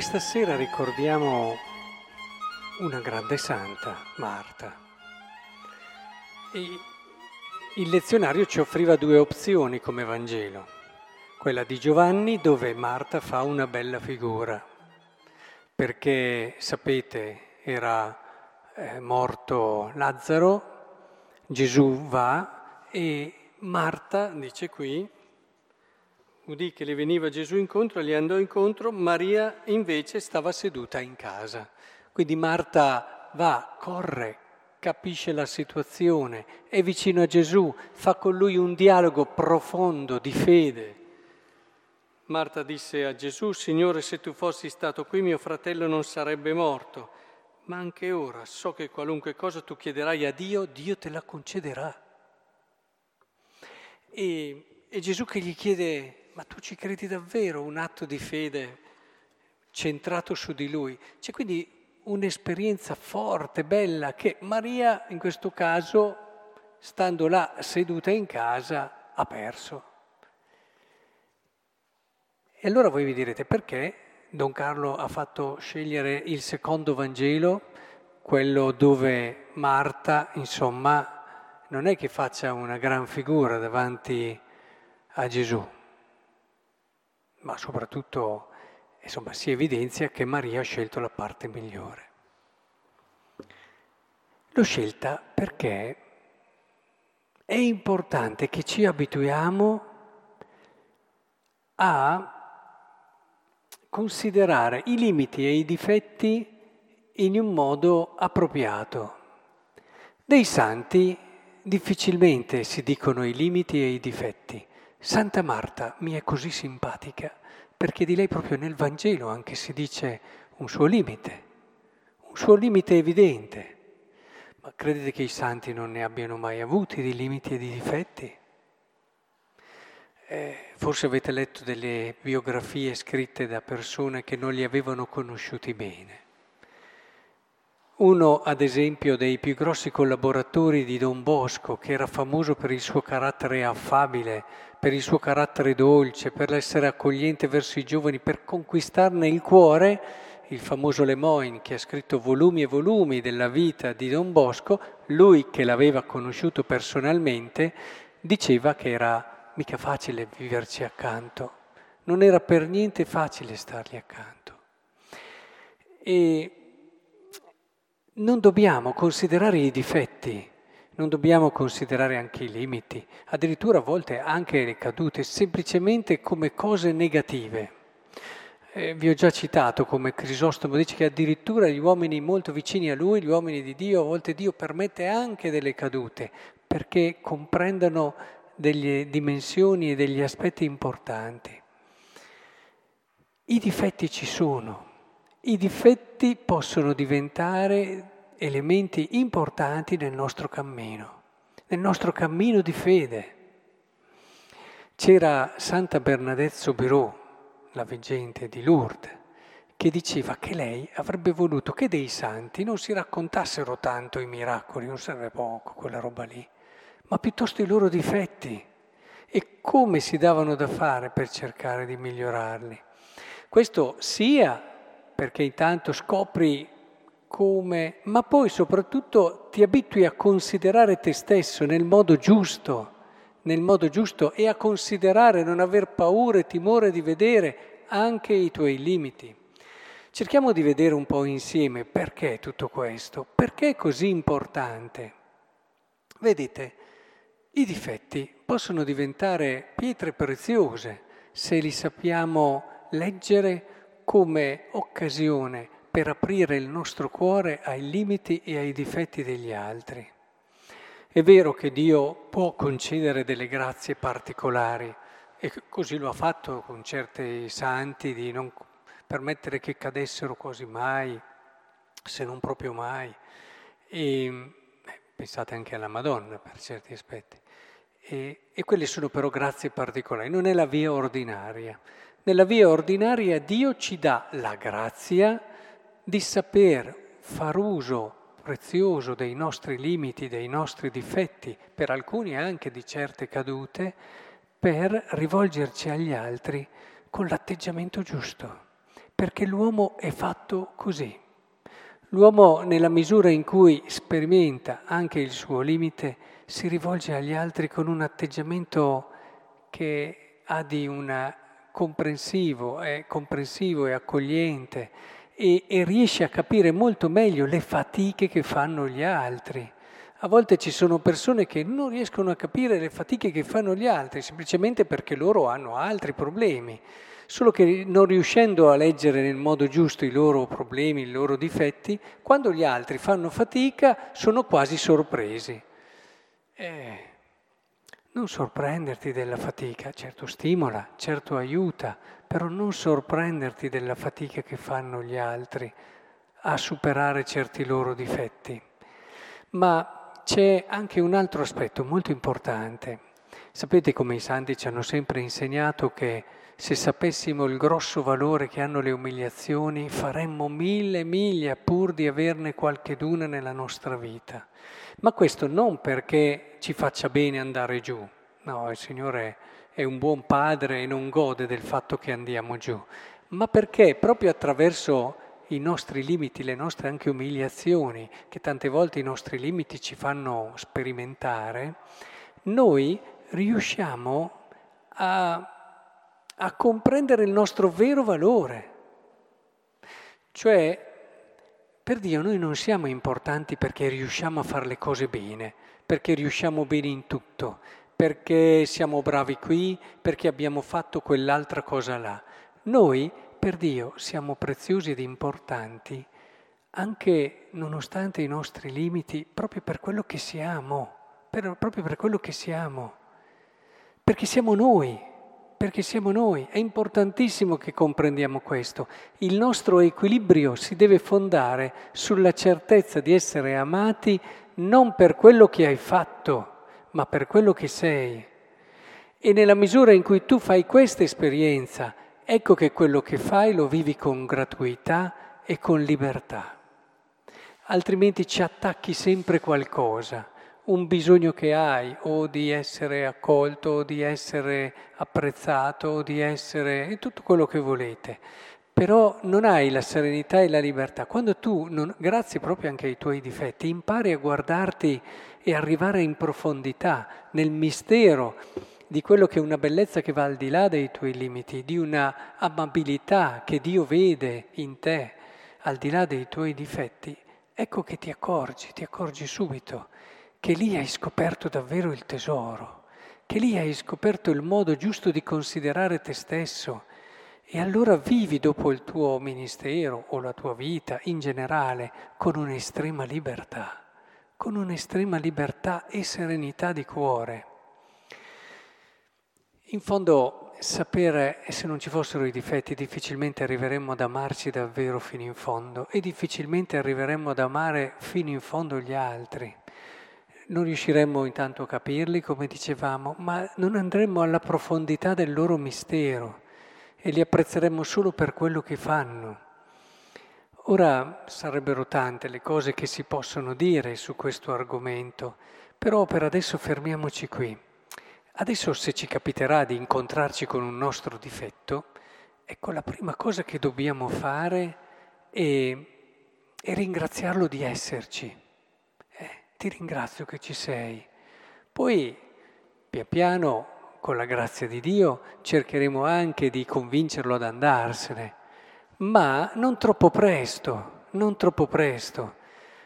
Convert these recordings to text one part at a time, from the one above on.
Questa sera ricordiamo una grande santa, Marta. E il lezionario ci offriva due opzioni come Vangelo, quella di Giovanni dove Marta fa una bella figura, perché sapete era eh, morto Lazzaro, Gesù va e Marta, dice qui, udì che le veniva Gesù incontro, gli andò incontro, Maria invece stava seduta in casa. Quindi Marta va, corre, capisce la situazione, è vicino a Gesù, fa con lui un dialogo profondo di fede. Marta disse a Gesù, Signore, se tu fossi stato qui mio fratello non sarebbe morto, ma anche ora so che qualunque cosa tu chiederai a Dio, Dio te la concederà. E, e Gesù che gli chiede ma tu ci credi davvero un atto di fede centrato su di lui? C'è quindi un'esperienza forte, bella, che Maria in questo caso, stando là seduta in casa, ha perso. E allora voi vi direte perché Don Carlo ha fatto scegliere il secondo Vangelo, quello dove Marta, insomma, non è che faccia una gran figura davanti a Gesù ma soprattutto insomma, si evidenzia che Maria ha scelto la parte migliore. L'ho scelta perché è importante che ci abituiamo a considerare i limiti e i difetti in un modo appropriato. Dei santi difficilmente si dicono i limiti e i difetti. Santa Marta mi è così simpatica perché di lei proprio nel Vangelo anche si dice un suo limite, un suo limite evidente. Ma credete che i santi non ne abbiano mai avuti di limiti e di difetti? Eh, forse avete letto delle biografie scritte da persone che non li avevano conosciuti bene. Uno, ad esempio, dei più grossi collaboratori di Don Bosco, che era famoso per il suo carattere affabile, per il suo carattere dolce, per l'essere accogliente verso i giovani, per conquistarne il cuore, il famoso Lemoyne, che ha scritto volumi e volumi della vita di Don Bosco, lui che l'aveva conosciuto personalmente, diceva che era mica facile viverci accanto, non era per niente facile stargli accanto. E non dobbiamo considerare i difetti, non dobbiamo considerare anche i limiti, addirittura a volte anche le cadute, semplicemente come cose negative. Eh, vi ho già citato come Crisostomo dice che addirittura gli uomini molto vicini a lui, gli uomini di Dio, a volte Dio permette anche delle cadute perché comprendano delle dimensioni e degli aspetti importanti. I difetti ci sono, i difetti possono diventare elementi importanti nel nostro cammino, nel nostro cammino di fede. C'era Santa Bernadette Soberò, la veggente di Lourdes, che diceva che lei avrebbe voluto che dei santi non si raccontassero tanto i miracoli, non serve poco quella roba lì, ma piuttosto i loro difetti e come si davano da fare per cercare di migliorarli. Questo sia perché intanto scopri come, ma poi soprattutto ti abitui a considerare te stesso nel modo giusto, nel modo giusto e a considerare, non aver paura e timore di vedere anche i tuoi limiti. Cerchiamo di vedere un po' insieme perché tutto questo, perché è così importante. Vedete, i difetti possono diventare pietre preziose se li sappiamo leggere come occasione per aprire il nostro cuore ai limiti e ai difetti degli altri. È vero che Dio può concedere delle grazie particolari e così lo ha fatto con certi santi di non permettere che cadessero quasi mai, se non proprio mai. E, pensate anche alla Madonna per certi aspetti. E, e quelle sono però grazie particolari, non è la via ordinaria. Nella via ordinaria Dio ci dà la grazia di saper far uso prezioso dei nostri limiti, dei nostri difetti, per alcuni anche di certe cadute, per rivolgerci agli altri con l'atteggiamento giusto, perché l'uomo è fatto così. L'uomo nella misura in cui sperimenta anche il suo limite si rivolge agli altri con un atteggiamento che ha di un comprensivo, è comprensivo e accogliente e, e riesce a capire molto meglio le fatiche che fanno gli altri. A volte ci sono persone che non riescono a capire le fatiche che fanno gli altri, semplicemente perché loro hanno altri problemi. Solo che non riuscendo a leggere nel modo giusto i loro problemi, i loro difetti, quando gli altri fanno fatica sono quasi sorpresi. Eh, non sorprenderti della fatica, certo stimola, certo aiuta, però non sorprenderti della fatica che fanno gli altri a superare certi loro difetti. Ma c'è anche un altro aspetto molto importante. Sapete come i santi ci hanno sempre insegnato che se sapessimo il grosso valore che hanno le umiliazioni, faremmo mille miglia pur di averne qualcheduna nella nostra vita. Ma questo non perché ci faccia bene andare giù, no, il Signore è un buon padre e non gode del fatto che andiamo giù, ma perché? Proprio attraverso i nostri limiti, le nostre anche umiliazioni, che tante volte i nostri limiti ci fanno sperimentare, noi riusciamo a, a comprendere il nostro vero valore. Cioè, per Dio noi non siamo importanti perché riusciamo a fare le cose bene, perché riusciamo bene in tutto, perché siamo bravi qui, perché abbiamo fatto quell'altra cosa là. Noi per Dio siamo preziosi ed importanti anche nonostante i nostri limiti, proprio per quello che siamo, per, proprio per quello che siamo, perché siamo noi, perché siamo noi. È importantissimo che comprendiamo questo. Il nostro equilibrio si deve fondare sulla certezza di essere amati non per quello che hai fatto, ma per quello che sei. E nella misura in cui tu fai questa esperienza, ecco che quello che fai lo vivi con gratuità e con libertà. Altrimenti ci attacchi sempre qualcosa, un bisogno che hai o di essere accolto o di essere apprezzato o di essere tutto quello che volete. Però non hai la serenità e la libertà. Quando tu, non, grazie proprio anche ai tuoi difetti, impari a guardarti e arrivare in profondità nel mistero di quello che è una bellezza che va al di là dei tuoi limiti, di una amabilità che Dio vede in te al di là dei tuoi difetti, ecco che ti accorgi, ti accorgi subito che lì hai scoperto davvero il tesoro, che lì hai scoperto il modo giusto di considerare te stesso e allora vivi dopo il tuo ministero o la tua vita in generale con un'estrema libertà, con un'estrema libertà e serenità di cuore. In fondo, sapere se non ci fossero i difetti, difficilmente arriveremmo ad amarci davvero fino in fondo e difficilmente arriveremmo ad amare fino in fondo gli altri. Non riusciremmo intanto a capirli, come dicevamo, ma non andremmo alla profondità del loro mistero e li apprezzeremmo solo per quello che fanno. Ora sarebbero tante le cose che si possono dire su questo argomento, però per adesso fermiamoci qui. Adesso se ci capiterà di incontrarci con un nostro difetto, ecco la prima cosa che dobbiamo fare è, è ringraziarlo di esserci. Ti ringrazio che ci sei. Poi, pian piano, con la grazia di Dio, cercheremo anche di convincerlo ad andarsene, ma non troppo presto, non troppo presto,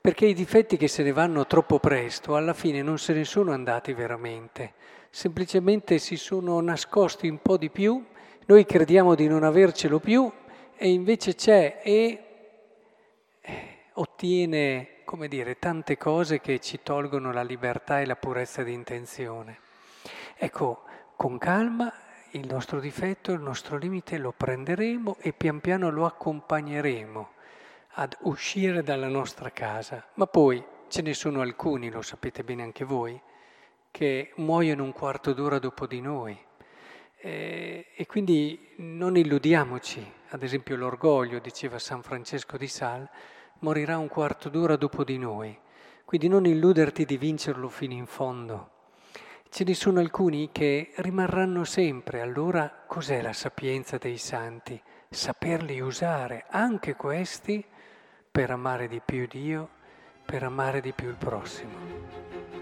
perché i difetti che se ne vanno troppo presto, alla fine non se ne sono andati veramente semplicemente si sono nascosti un po' di più, noi crediamo di non avercelo più e invece c'è e eh, ottiene, come dire, tante cose che ci tolgono la libertà e la purezza di intenzione. Ecco, con calma il nostro difetto, il nostro limite lo prenderemo e pian piano lo accompagneremo ad uscire dalla nostra casa. Ma poi ce ne sono alcuni, lo sapete bene anche voi, che muoiono un quarto d'ora dopo di noi. E, quindi non illudiamoci, ad esempio l'orgoglio, diceva San Francesco di Sal, morirà un quarto d'ora dopo di noi. Quindi non illuderti di vincerlo fino in fondo. Ce ne sono alcuni che rimarranno sempre. Allora cos'è la sapienza dei santi? saperli usare anche questi per amare di più Dio, per amare di più il prossimo.